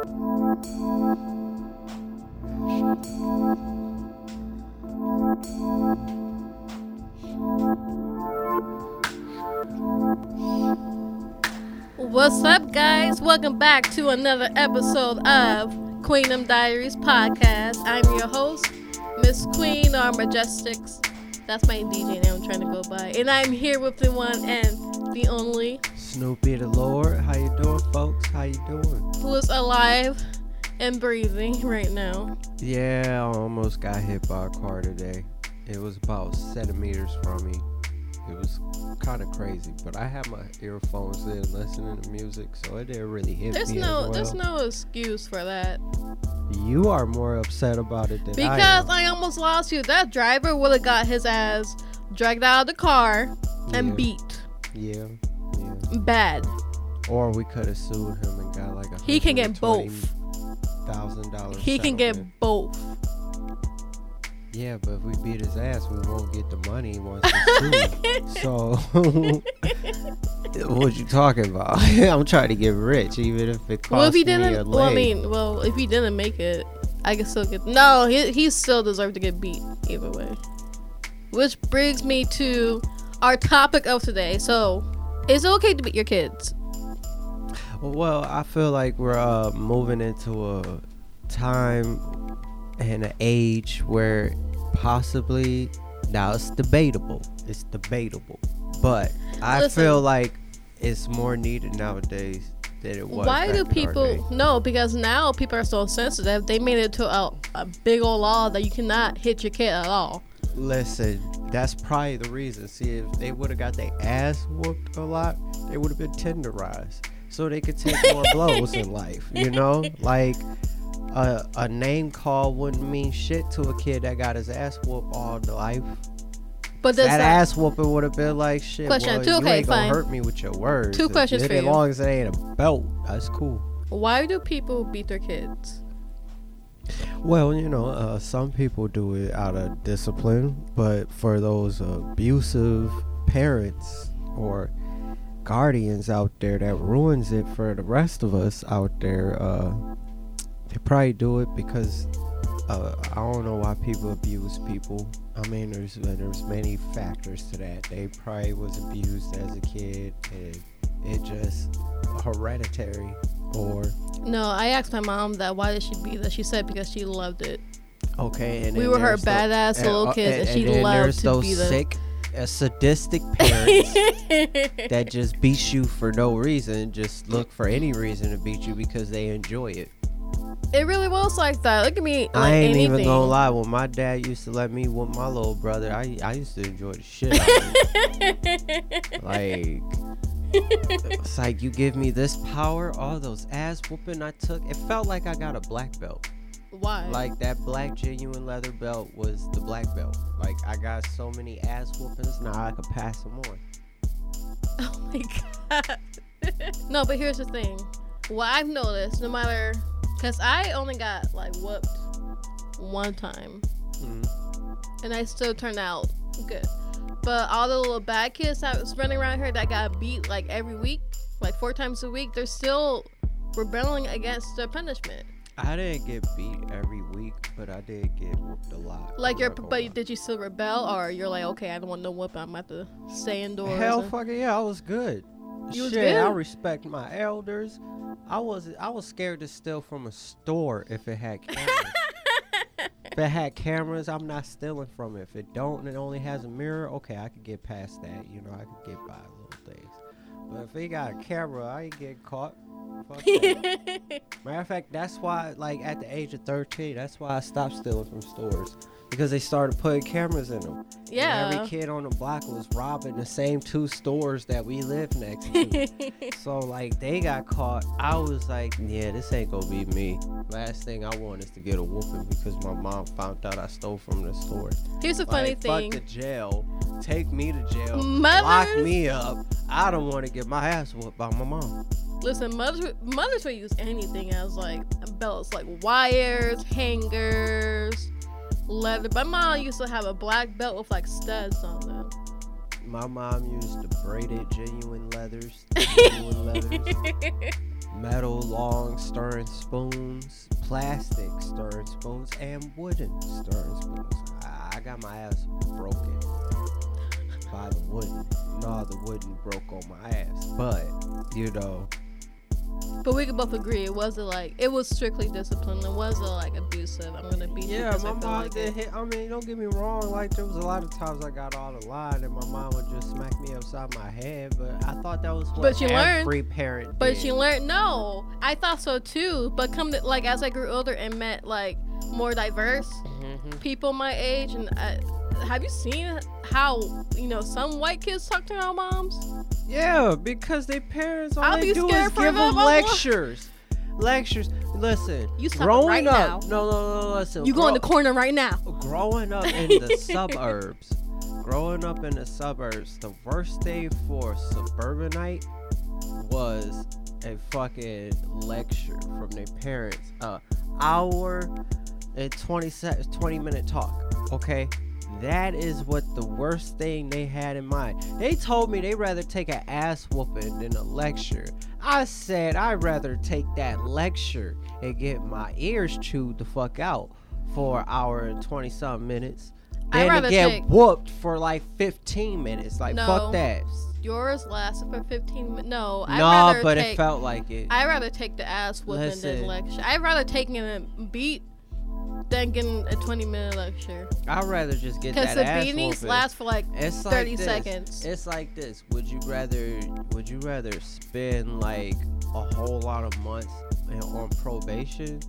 What's up, guys? Welcome back to another episode of Queendom Diaries podcast. I'm your host, Miss Queen or Majestics. That's my DJ name I'm trying to go by. And I'm here with the one and the only Snoopy the Lord. How you doing, folks? How you doing? Is alive and breathing right now. Yeah, I almost got hit by a car today. It was about centimeters from me. It was kind of crazy, but I had my earphones in listening to music, so it didn't really hit There's me as no well. there's no excuse for that. You are more upset about it than I Because am. I, almost lost you. That driver would have got his ass dragged out of the car and Yeah. beat. Yeah, yeah. Bad. Or we could have sued him and got like a. He can get both. Thousand dollars. He can get both. Yeah, but if we beat his ass, we won't get the money once we sue. so, what you talking about? I'm trying to get rich, even if it costs Well, if he me a didn't, well, I mean, well, if he didn't make it, I can still get. No, he he still deserved to get beat either way. Which brings me to our topic of today. So, is it okay to beat your kids? Well, I feel like we're uh, moving into a time and an age where possibly now it's debatable. It's debatable, but I Listen. feel like it's more needed nowadays than it was. Why do people? No, because now people are so sensitive. They made it to a, a big old law that you cannot hit your kid at all. Listen, that's probably the reason. See, if they would have got their ass whooped a lot, they would have been tenderized, so they could take more blows in life. You know, like a, a name call wouldn't mean shit to a kid that got his ass whooped all the life. But does that, that, ass whooping would have been like shit. Question, well, two- you okay, ain't gonna fine. hurt me with your words. Two questions for As long as it ain't a belt, that's cool. why do people beat their kids? Well, you know, uh, some people do it out of discipline, but for those abusive parents or guardians out there that ruins it for the rest of us out there, uh, they probably do it because uh, I don't know why people abuse people. I mean, there's uh, there's many factors to that. They probably was abused as a kid, and it just hereditary or No, I asked my mom that why did she be that. She said because she loved it. Okay, and We were her the- badass and- little uh, kids, and, she then loved to those beat us. sick, uh, sadistic parents that just beats you for no reason, just look for any reason to beat you because they enjoy it. it really was like that. Look at me. Like I ain't anything. even gonna lie. When my dad used to let me whoop my little brother, I I used to enjoy the shit out of it. like. It's like you give me this power, all those ass whooping I took. It felt like I got a black belt. Why? Like that black genuine leather belt was the black belt. Like I got so many ass whoopings now I could pass them on. oh my god. no, but here's the thing. What I've noticed, no matter, cause I only got like whooped one time, Mm. and I still turned out good. But all the little bad kids that was running around here that got beat like every week, like four times a week, they're still rebelling against the punishment. I didn't get beat every week, but I did get whooped a lot. Like I'm you're, but did you still rebel, or you're like, okay, I don't want no whoop, I'm about to stay indoors. Hell and- fucking yeah, I was good. You was Shit, I good? respect my elders. I was I was scared to steal from a store if it had cameras. if it had cameras, I'm not stealing from it. If it don't and it only has a mirror, okay, I could get past that. You know, I could get by little things. But if it got a camera, I ain't get caught. Matter of fact, that's why, like, at the age of 13, that's why I stopped stealing from stores. Because they started putting cameras in them. yeah. And every kid on the block was robbing the same two stores that we live next to. so, like, they got caught. I was like, yeah, this ain't gonna be me. Last thing I want is to get a whooping because my mom found out I stole from the store. Here's the funny like, thing. Fuck the jail. Take me to jail. Lock me up. I don't want to get my ass whooped by my mom. Listen, mothers mothers would use anything as like belts, like wires, hangers, leather. My mom used to have a black belt with like studs on them. My mom used the braided genuine leathers. genuine leathers. metal long stirring spoons, plastic stirring spoons, and wooden stirring spoons. I, I got my ass broken by the wooden. No, the wooden broke on my ass. But, you know, But we could both agree it wasn't like it was strictly discipline. It wasn't like abusive. I'm gonna beat you. yeah, my I mom like did it. hit. I mean, don't get me wrong. Like, there was a lot of times I got out of line and my mom would just smack me upside my head. But I thought that was what But learned. every parent But did. she learned no. I thought so too. But come to like as I grew older and met like more diverse Mhm. people my age, and I, have you seen how you know some white kids talk to their moms? Yeah, because their parents all I'll they do is give them. them I'm like- lectures. Lectures. Listen, You stop growing right up. now. No, no, no. Listen. You go in the corner right now. growing up in the suburbs, growing up in the suburbs, the worst day for suburbanite was a fucking lecture from their parents. Uh, hour and 20 se- 20 minute talk. Okay, that is what the worst thing they had in mind. They told me they'd rather take an ass whooping than a lecture. I said I'd rather take that lecture and get my ears chewed the fuck out for an hour and 20 something minutes. To get take- whooped for like 15 minutes. Like, no, fuck that. Yours lasted for 15 minutes. No, I'd Nah, rather but take, it felt like it. I'd rather take the ass whooping Listen. than lecture. I'd rather taking a beat than getting a 20 minute lecture. I'd rather just get Because that the ass beatings whooping. last for like It's 30 like seconds. It's like this. Would you rather would you rather spend like a whole lot of months on probation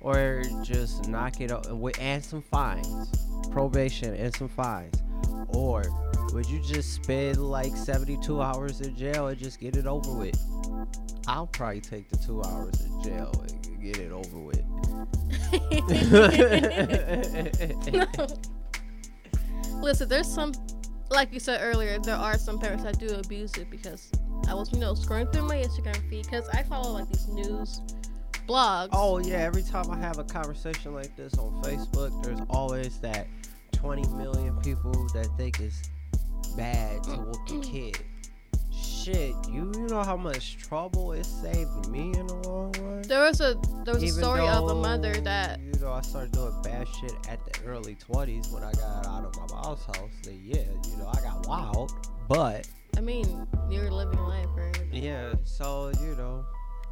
or just knock it up with and some fines? Probation and some fines. Or would you just spend like 72 hours in jail and just get it over with? I'll probably take the 2 hours in jail and get it over with. Listen, there's some, like you said earlier, there are some parents that do abuse it because I was, you know, scrolling through my Instagram feed because I follow like these news blogs. Oh yeah, every time I have a conversation like this on Facebook, there's always that 20 million people that think it's bad to whoop a kid. Shit, you you know how much trouble it saved me in the long run. There was a there was a Even story of a mother that you know I started doing bad shit at the early 20s when I got out of my mom's house. Then yeah, you know I got wild, but I mean you're living life, right? yeah, so you know.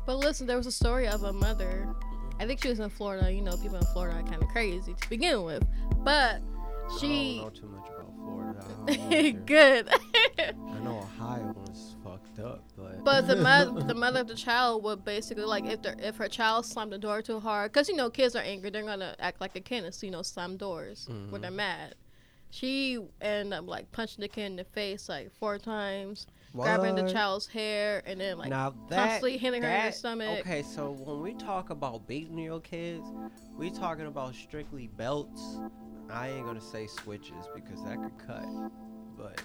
But listen, there was a story of a mother. I think she was in Florida. You know, people in Florida are kind of crazy to begin with, but I she don't know too much about Florida. I good. I know Ohio was up, but But the mother, the mother of the child would basically like if the if her child slammed the door too hard, because you know kids are angry, they're gonna act like a kid and you know slam doors when mm-hmm. they're mad. She ended up like punching the kid in the face like four times, grabbing the child's hair, and then like now that, constantly hitting her in the stomach. Okay, so when we talk about beating your kids, we talking about strictly belts. I ain't gonna say switches because that could cut, but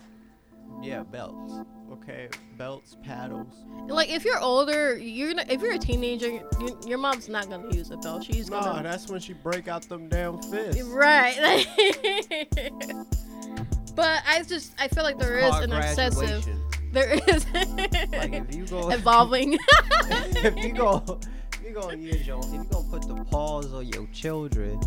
yeah, belts. Okay, belts, paddles. like if you're older, you're not, if you're a teenager, you, your mom's not gonna use a belt. She's Nah, gonna that's when she break out them damn fists. right. but I just I feel like there is Called an excessive. There is Like if you go evolving. if you go if you gonna use your if you're gonna put the paws on your children,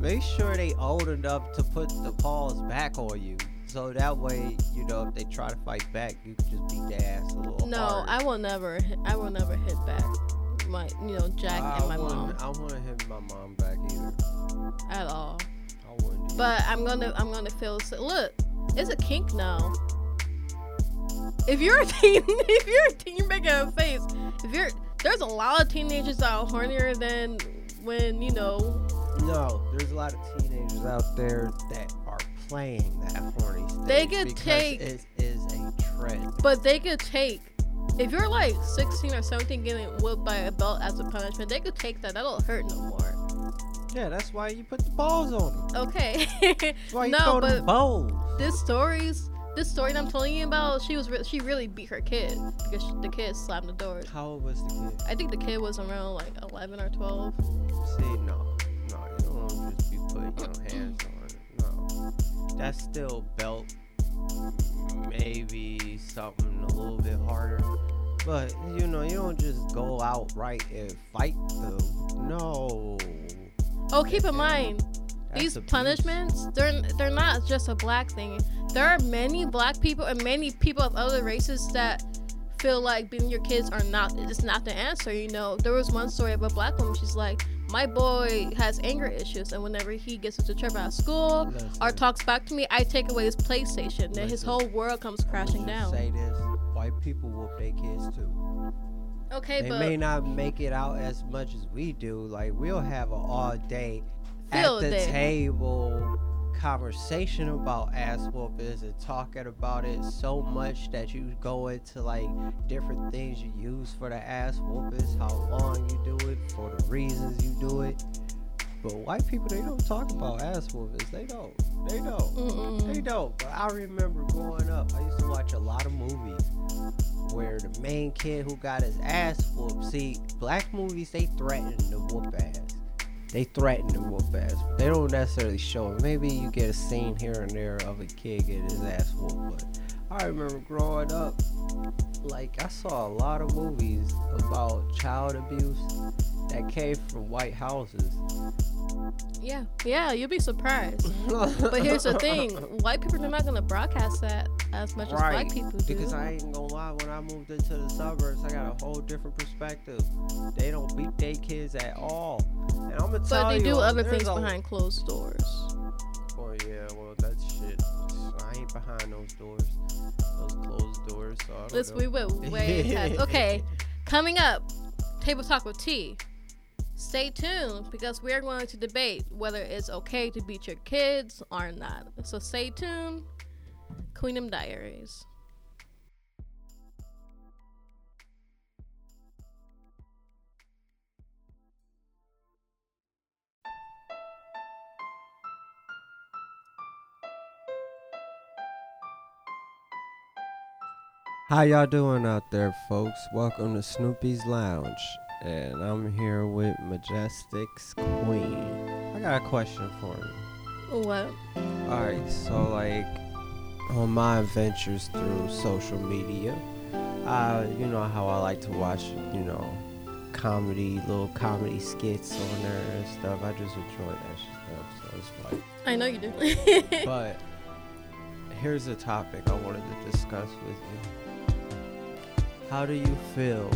make sure they old enough to put the paws back on you. So that way, you know, if they try to fight back, you can just beat their ass a little no. I will never. hit- I will never hit back. My, you know, Jack I and my mom I wouldn't- hit my mom back either. at all. I wouldn't. But I'm gonna, I'm gonna feel. Look, it's a kink now. If you're a teen, if you're a teen, you're making a face. If you're, there's a lot of teenagers that are hornier than when you know. no, there's a lot of teenagers out there that are playing that horny They could take- it is a trend. But they could take. If you're like 16 or 17 getting whipped by a belt as a punishment, they could take that. That'll hurt no more. Yeah, that's why you put the balls on them. Okay. That's why you no, but balls. this story's this story that I'm telling you about, she was re- she really beat her kid because she, the kid slammed the door. How old was the kid? I think the kid was around like 11 or 12. See, no, no, you don't just be putting your hands on that's still belt. Maybe something a little bit harder, But you know, you don't just go out right and fight them. No. Oh, keep in mind, these punishments they're they're not just a black thing there are many black people and many people of other races that feel like beating your kids are not it's not the answer you know there was one story of a black woman she's like my boy has anger issues and whenever he gets into trouble at school or talks back to me i take away his playstation then his whole world comes crashing down Say this: white people whoop their kids too. okay they but may not make it out as much as we do. Like we'll have an all day at the day. table conversation about ass whoopings and talking about it so much that you go into like different things you use for the ass whoopings, how long you do it, for the reasons you do it. But white people they don't talk about ass whoopings. They don't. They don't. They Mm-mm. don't. But I remember growing up, I used to watch a lot of movies where the main kid who got his ass whooped. See, black movies they threaten to whoop ass. They threaten to whoop ass. They don't necessarily show it. Maybe you get a scene here and there of a kid getting his ass whooped. But I remember growing up, like I saw a lot of movies about child abuse that came from white houses. Yeah yeah you'll be surprised but here's the thing white people are not going to broadcast that as much as black people do Because I ain't gonna lie, when I moved into the suburbs, I got a whole different perspective. They don't beat their kids at all. And I'm gonna tell But they you, do other things a- behind closed doors. Oh yeah, well that's shit. I ain't behind those doors, those closed doors. So I don't Let's know. we went way past. Okay, coming up, table talk with T. Stay tuned because we are going to debate whether it's okay to beat your kids or not. So stay tuned. Queendom Diaries. How y'all doing out there, folks? Welcome to Snoopy's Lounge, and I'm here with Majestic's Queen. I got a question for you. What? Alright, so like on my adventures through social media, uh, you know how I like to watch, you know, comedy, little comedy skits on there and stuff. I just enjoy that stuff, so it's fun. I know you do. But here's a topic I wanted to discuss with you. How do you feel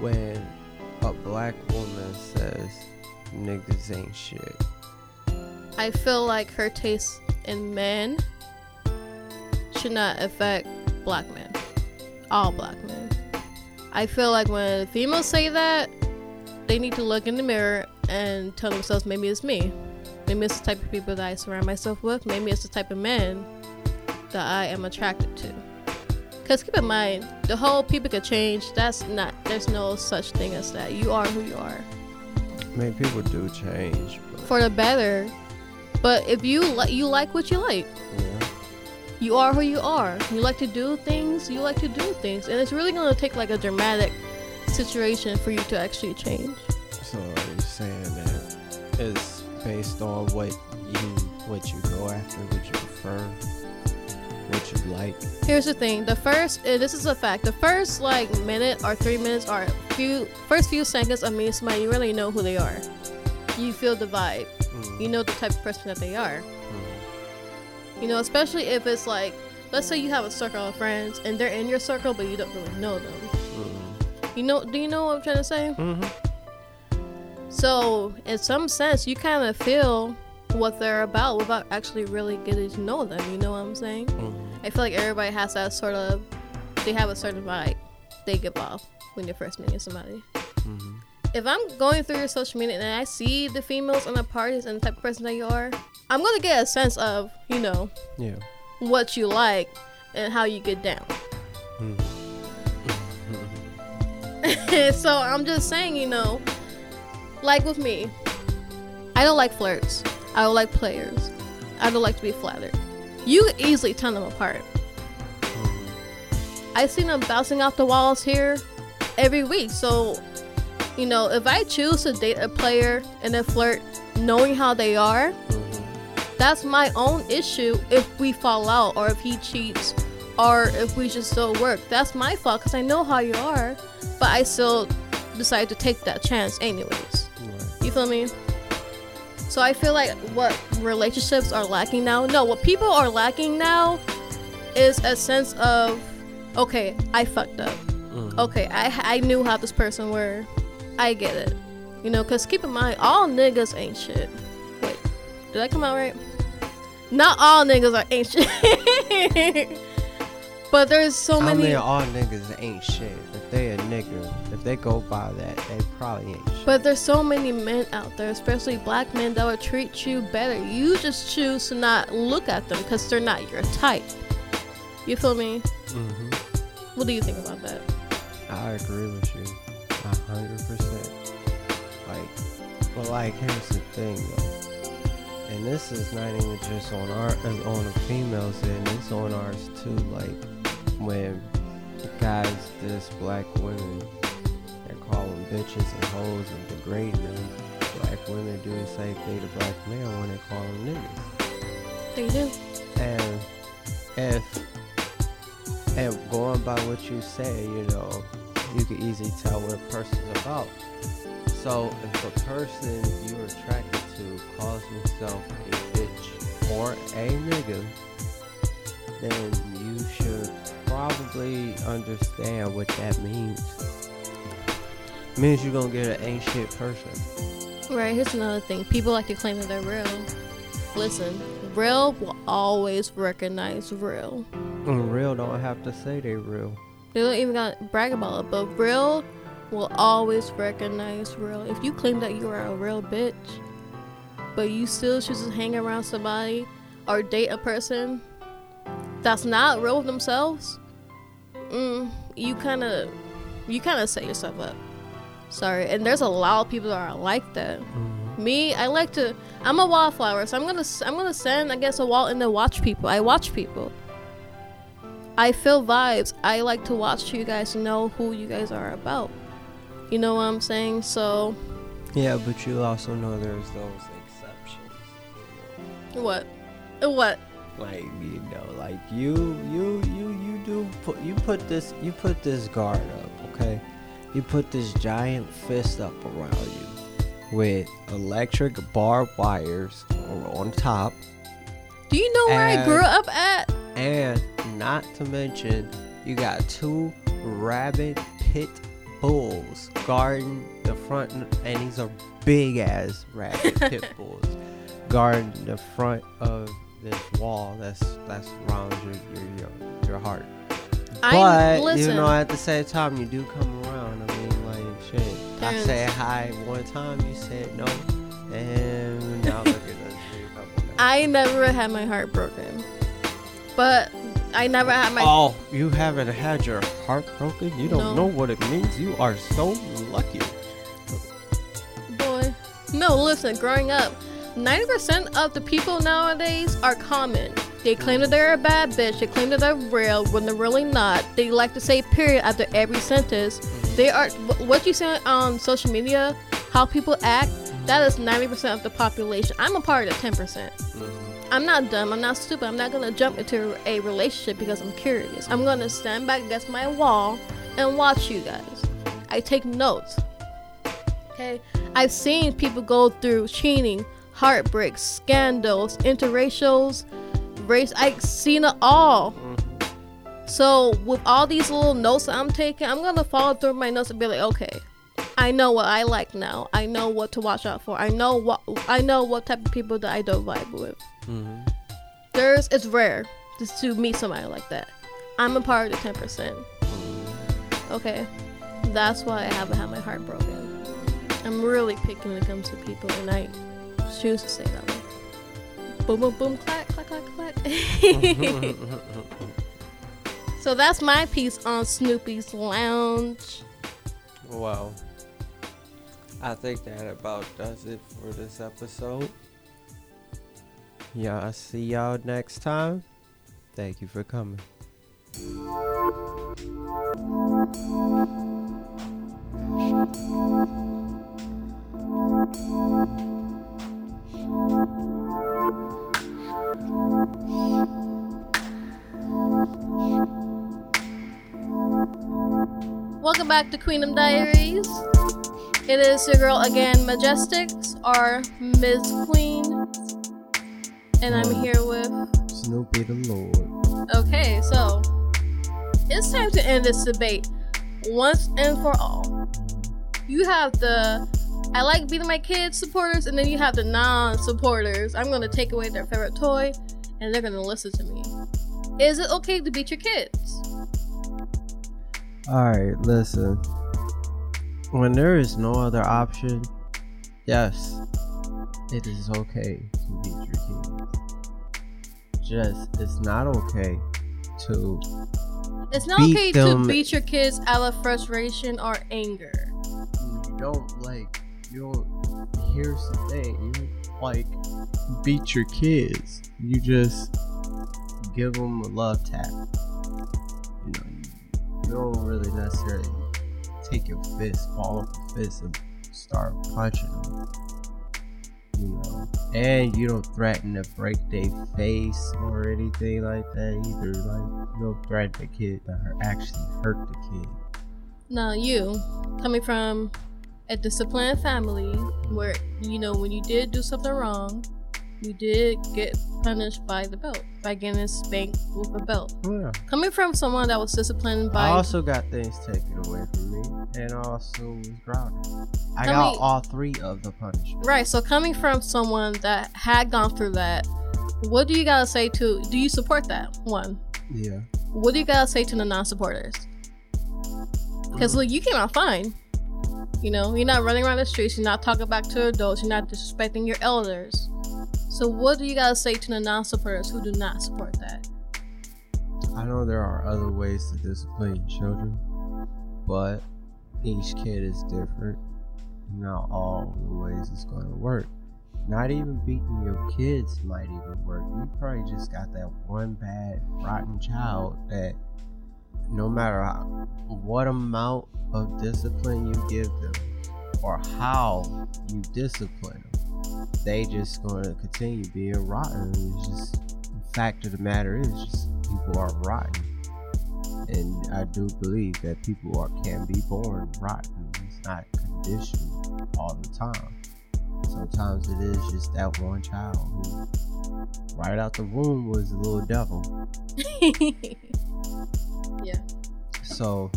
when a black woman says niggas ain't shit? I feel like her taste in men should not affect black men. All black men. I feel like when females say that, they need to look in the mirror and tell themselves maybe it's me. Maybe it's the type of people that I surround myself with. Maybe it's the type of men that I am attracted to. Because keep in mind, the whole people could change. That's not, there's no such thing as that. You are who you are. I mean, people do change, but For the better. But if you like, you like what you like. yeah. you are who you are. You like to do things, you like to do things. And it's really gonna take like a dramatic situation for you to actually change. So you're saying that it's based on what you what you go after, what you prefer, what you like? Here's the thing: the first, uh, this is a fact. The first like minute or three minutes or few first few seconds of meeting somebody, you really know who they are. You feel the vibe. Mm, You know the type of person that they are. mm, You know, especially if it's like, let's say you have a circle of friends and they're in your circle, but you don't really know them. mm, You know? Do you know what I'm trying to say? mhm. So, in some sense, you kind of feel what they're about without actually really getting to know them. You know what I'm saying? Mhm. I feel like everybody has that sort of, they have a certain vibe they give off when you're first meeting somebody. Mhm. If I'm going through your social media and I see the females on the parties and the type of person that you are, I'm gonna get a sense of, you know, Yeah. what you like and how you get down. Mm. so I'm just saying, you know, like with me, I don't like flirts. I don't like players. I don't like to be flattered. You could easily turn them apart. I see them bouncing off the walls here every week. So, you know, if I choose to date a player and then flirt, knowing how they are, that's my own issue if we fall out or if he cheats or if we just don't work. That's my fault because I know how you are, but I still decide to take that chance anyways. You feel me? So I feel like what relationships are lacking now. No, what people are lacking now is a sense of, okay, I fucked up. Mhm. Okay, I I knew how this person were. I get it. You know, cause keep in mind, all niggas ain't shit. Wait, did that come out right? Not all niggas are ain't shit. but there's so I many. mean, all niggas ain't shit. They a nigger, if they go by that, they probably ain't shit. But there's so many men out there, especially black men, that will treat you better. You just choose to not look at them because they're not your type. You feel me? hmm What do you think about that? I agree with you, a hundred percent. Like, but like, here's the thing, though, and this is not even just on our on the females' and it's on ours too. Like, when guys diss black women and call them bitches and hoes and degrade them, black women do the same thing to black men when they call them niggas. They do. And if and going by what you say, you know, you can easily tell what a person's about. So if a person you're attracted to calls himself a bitch or a nigga, then probably understand what that means. means you're gonna get an shit person. Right, here's another thing. People like to claim that they're real. Listen, real will always recognize real. And real don't have to say they real. They don't even gotta brag about it, but real will always recognize real. If you claim that you are a real bitch, but you still choose to hang around somebody or date a person that's not real with themselves, mm, you kind of, you kind of set yourself up. Sorry, and there's a lot of people that are like that. Me, I like to. I'm a wallflower, so I'm gonna. I'm gonna send, I guess, a wall and then watch people. I watch people. I feel vibes. I like to watch you guys know who you guys are about. You know what I'm saying? So Yeah, but you also know there's those exceptions. What? What? Like you know, like you, you, you, you do put you put this you put this guard up, okay? You put this giant fist up around you with electric barbed wires on top, Do you know where I grew up at? and not to mention you got two rabid pit bulls guarding the front, and these are big ass rabid pit bulls guarding the front of this wall that's that's around your your your, your heart. I But you know, at the same time, you do come around. I mean, like shit. I said hi one time, you said no, and now look at us. we couple now. I never had my heart broken, but I never had my. Oh, you haven't had your heart broken? You don't No. know what it means? You are so lucky. Boy. No, listen, growing up, 90% of the people nowadays are common. They claim that they're a bad bitch, they claim that they're real when they're really not. They like to say period after every sentence. They are, what you say on social media, how people act, that is 90% of the population. I'm a part of the 10%. I'm not dumb. I'm not stupid. I'm not gonna jump into a relationship because I'm curious. I'm gonna stand back against my wall and watch you guys. I take notes. Okay, I've seen people go through cheating, heartbreaks, scandals, interracials, race. I've seen it all. So with all these little notes that I'm taking, I'm gonna follow through my notes and be like, okay, I know what I like now. I know what to watch out for. I know what I know what type of people that I don't vibe with Mm-hmm. there's it's rare just to meet somebody like that. I'm a part of the ten percent. Okay, that's why I haven't had my heart broken. I'm really picky when it comes to people, and I choose to say that one. Boom, boom, boom, clack, clack, clack, clack. so that's my piece on Snoopy's Lounge. well, I think that about does it for this episode. Yeah, I'll see y'all next time. Thank you for coming. Thank Welcome back to Queendom Diaries. It is your girl again, Majestics, our Ms. Queen. And I'm here with Snoopy the Lord. Okay, so it's time to end this debate once and for all. You have the I like beating my kids supporters, and then you have the non supporters. I'm gonna take away their favorite toy, and they're gonna listen to me. Is it okay to beat your kids? Alright, listen. When there is no other option, yes, it is okay to beat your kids. Just, it's not okay to. It's not okay to beat your kids out of frustration or anger. You don't like. You don't. Here's the thing. You don't, like beat your kids. You just give them a love tap. You know, you, don't really necessarily take your fist, ball up the fist, and start punching them. You know, and you don't threaten to break their face or anything like that either. Like you don't threaten the kid to actually hurt the kid. Now, you, coming from a disciplined family where, you know, when you did do something wrong, you did get punished by the belt, by getting spanked with a belt. Oh, yeah. Coming from someone that was disciplined by I also got things taken away from me, and also was grounded. I I got all three of the punishment. Right. So coming from someone that had gone through that, what do you gotta say to? Do you support that? One. Yeah. What do you gotta say to the non-supporters? Because mm. look, you came out fine. You know, you're not running around the streets. You're not talking back to adults. You're not disrespecting your elders. So what do you gotta say to the non-supporters who do not support that? I know there are other ways to discipline children, but each kid is different. Not all the ways it's going to work. Not even beating your kids might even work. You probably just got that one bad, rotten child that no matter how, what amount of discipline you give them or how you discipline them, they just going to continue being rotten. It's just the fact of the matter is just people are rotten. And I do believe that people are can be born rotten. It's not conditioned all the time. Sometimes it is just that one child who right out the womb was a little devil. yeah. So,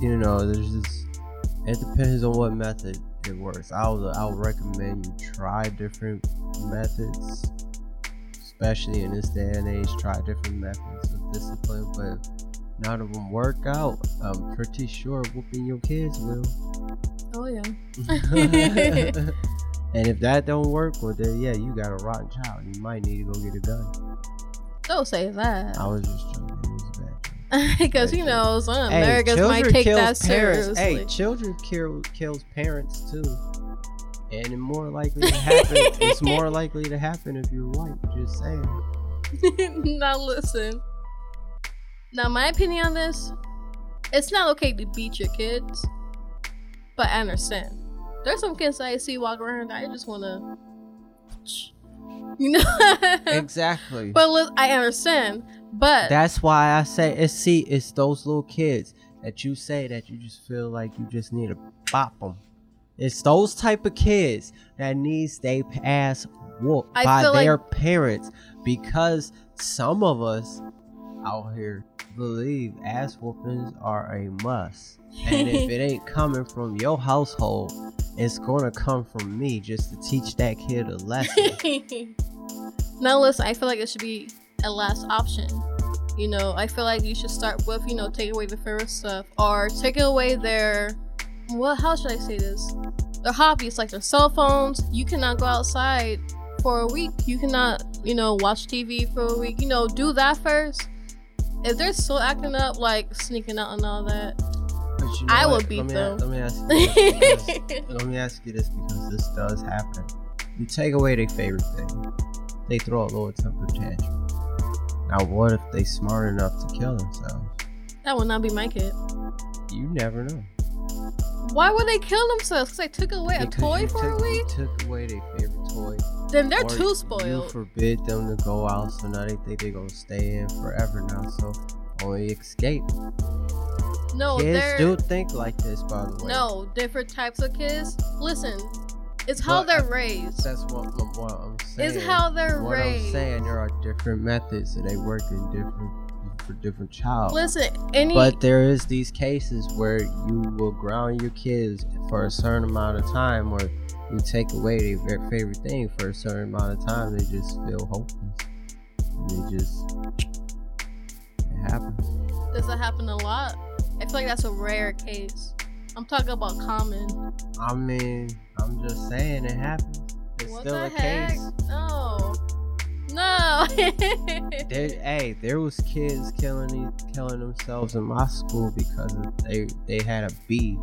you know, there's just it depends on what method it works. I would I would recommend you try different methods, especially in this day and age. Try different methods of discipline, but if none of them work out. I'm pretty sure whooping your kids will. Oh yeah. and if that don't work, well then yeah, you got a rotten child. You might need to go get a gun. Don't say that. I was just joking. Because you know some Hey, Americans might take that seriously. Hey, children kill kills parents too, and it more likely to happen. it's more likely to happen if you're white. Just saying. now listen. Now my opinion on this, it's not okay to beat your kids, but I understand. There's some kids I see walk around. I just wanna, you know. exactly. but look, I understand. But That's why I say it's see it's those little kids that you say that you just feel like you just need to bop them. It's those type of kids that needs they ass whooped I by feel like- their parents because some of us out here believe ass whoopings are a must. And if it ain't coming from your household, it's gonna come from me just to teach that kid a lesson. now listen, I feel like it should be a last option. You know, I feel like you should start with, you know, taking away the favorite stuff or taking away their well, how should I say this? Their hobbies, like their cell phones. You cannot go outside for a week. You cannot, you know, watch TV for a week. You know, do that first. If they're still acting up, like sneaking out and all that, you know I will beat let me, them. Let me ask you this because- let me ask you this because this does happen. You take away their favorite thing, they throw a little temper tantrum. Now, what if they smart enough to kill themselves? that would not be my kid. You never know. Why would they kill themselves? Because they took away a toy for took, a week? took away their favorite toy. Then they're or too spoiled. You forbid them to go out, so now they think they're gonna stay in forever now. So only escape. No, kids do think like this, by the way. no different types of kids. Listen, it's how But they're raised. That's what, what I'm saying. It's how they're what raised. I'm saying. There are different methods, and they work in different for different child. Listen, any But there is these cases where you will ground your kids for a certain amount of time, or you take away their favorite thing for a certain amount of time. They just feel hopeless. And they just it happens. does that happen a lot? I feel like that's a rare case. I'm talking about common. I mean, I'm just saying it happens. It's what still the a heck? case. No, no. There, hey, there was kids killing killing themselves in my school because they they had a B,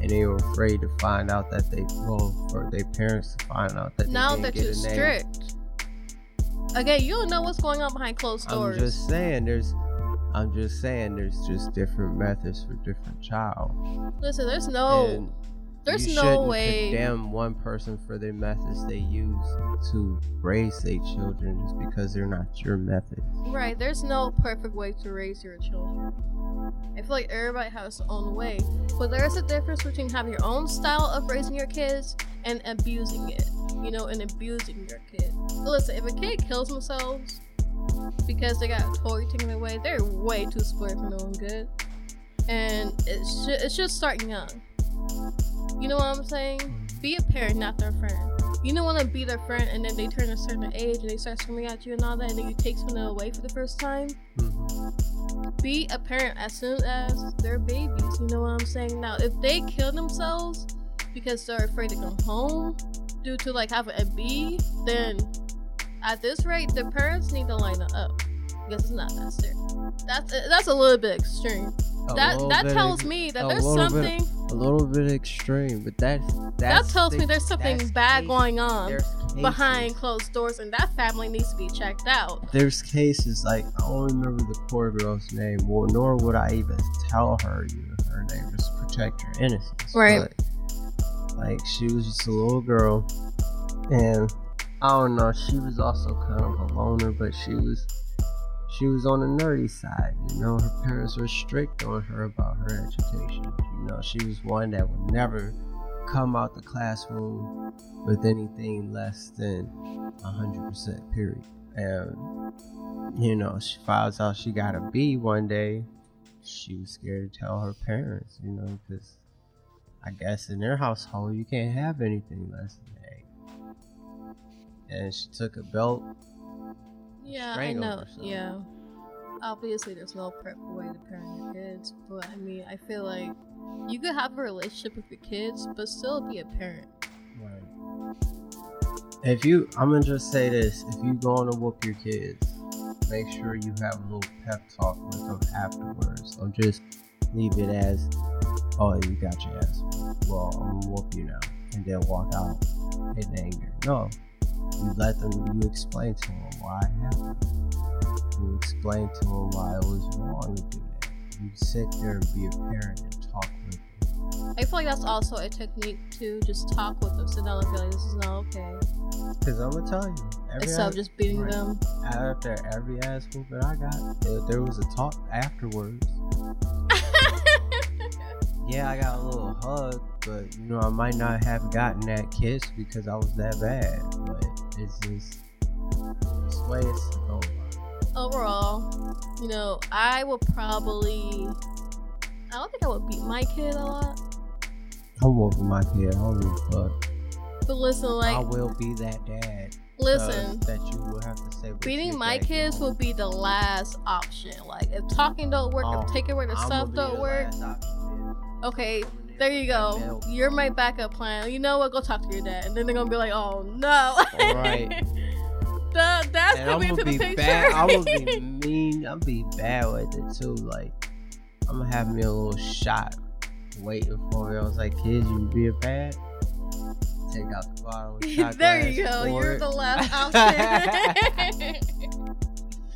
and they were afraid to find out that they well for their parents to find out that now they they're didn't too get a name. strict. Again, you don't know what's going on behind closed doors. I'm just saying there's. I'm just saying there's just different methods for different child. Listen, there's no, And there's you no way. condemn one person for their methods they use to raise their children just because they're not your method. Right, there's no perfect way to raise your children. I feel like everybody has their own way, but there is a difference between having your own style of raising your kids and abusing it. You know, and abusing your kid. But listen, if a kid kills themselves because they got toy taken away, they're way too spoiled for no one good. And it should it should start young. You know what I'm saying? Be a parent, not their friend. You don't want to be their friend and then they turn a certain age and they start screaming at you and all that, and then you take something away for the first time. Mhm. Be a parent as soon as they're babies. You know what I'm saying? Now, if they kill themselves because they're afraid to come home due to like having a B, then at this rate, the parents need to line up because it's not that serious. That's that's a little bit extreme. A that that tells ex- me that there's little bit- something a little bit extreme, but that that tells the- me there's something bad case- going on behind closed doors, and that family needs to be checked out. There's cases like I don't remember the poor girl's name, well, nor would I even tell her you her name just to protect her innocence. Right. But, like she was just a little girl, and I don't know. She was also kind of a loner, but she was she was on the nerdy side. You know, her parents were strict on her about her education. You know, she was one that would never come out the classroom with anything less than 100% period. And, you know, she finds out she got a B one day. She was scared to tell her parents, you know, because I guess in their household you can't have anything less than. And she took a belt. Yeah, I know. Yeah. Obviously, there's no perfect way to parent your kids, but I mean, I feel like you could have a relationship with your kids, but still be a parent. If you, I'm gonna just say this: if you going to whoop your kids, make sure you have a little pep talk with them afterwards. Don't just leave it as, "Oh, you got your ass. Well, I'm gonna whoop you now," and then walk out in anger. No, you let them. You explain to them why it happened. You explain to them why it was wrong to do that. You sit there and be a parent and talk with them. I feel like that's also a technique to just talk with them, down and feel like, "This is not okay," Cause I'm gonna tell you, every instead of just beating right. them. after every ass whooping I got, there, there was a talk afterwards. Yeah, I got a little hug, but you know I might not have gotten that kiss because I was that bad. But it's just it's way it's to go. Overall, you know, I would probably. I don't think I would beat my kid a lot, I'm whooping my kid. I don't give a fuck. but listen, like I will be that dad. listen. uh, that you will have to say. Beating my kids did. will be the last option. Like if talking don't work, Oh, if taking away the stuff don't work, okay. There you go. You're my backup plan. You know what? Go talk to your dad, and then they're gonna be like, "Oh no." Alright. That- that's and coming into the picture. bad. I'm gonna be mean. I'm be bad with it too. Like I'm gonna have me a little shot waiting for me. I was like, kids, you be a bad. Take out the bottle. shot there you go. You're it. the last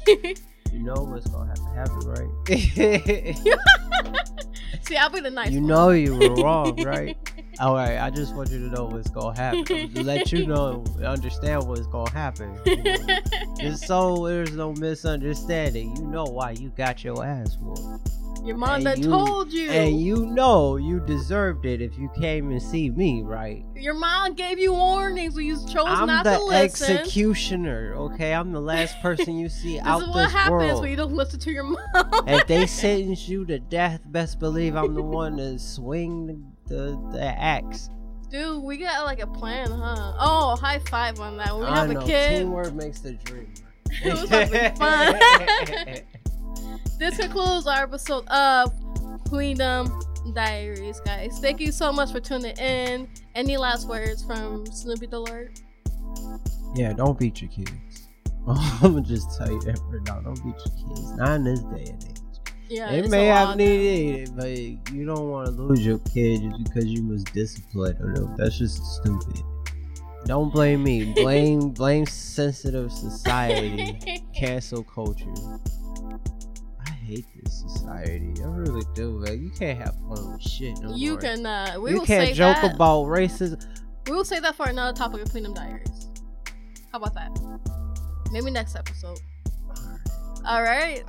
option. You know what's gonna have to happen, right? See, I'll be the nice you one. know you were wrong, right? All right, I just want you to know what's gonna happen. let you know, understand what's gonna happen. you know. Just so there's no misunderstanding. You know why you got your ass whooped. Your mom done you- told you. And you know you deserved it if you came and see me, right? Your mom gave you warnings when you chose I'm not to listen. I'm the executioner, okay? I'm the last person you see this out is what happens world. when you don't listen to your mom. if they sentence you to death, best believe I'm the one to swing the, the the axe. Dude, we got like a plan, huh? Oh, high five on that. When we I have know, a kid, teamwork makes the dream. it was something fun. this concludes our episode of Queendom Diaries, guys. Thank you so much for tuning in. Any last words from SnoopyDaLord? yeah, don't beat your kids. I'm gonna just tell you that for now. Don't beat your kids. Not in this day and age. Yeah, They it's may have needed it, but you don't want to lose your kid just because you was disciplined or no. That's just stupid. Don't blame me. Blame blame sensitive society. Cancel culture. I hate this society. I really do. Like you can't have fun with shit no you more. can. Uh, we you will can't save joke that. about racism. We will say that for another topic of Queendom Diaries. How about that? Maybe next episode. All right.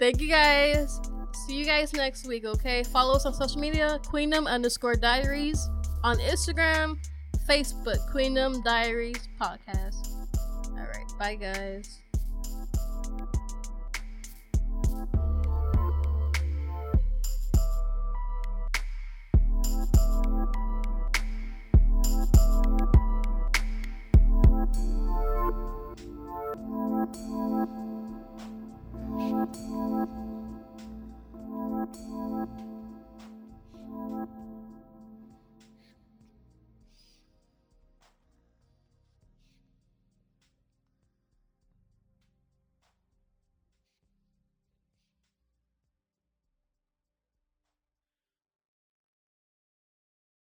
Thank you guys. See you guys next week, okay? Follow us on social media, Queendom underscore diaries on Instagram, Facebook, Queendom Diaries Podcast. All right, bye guys. Thank you. Thank you.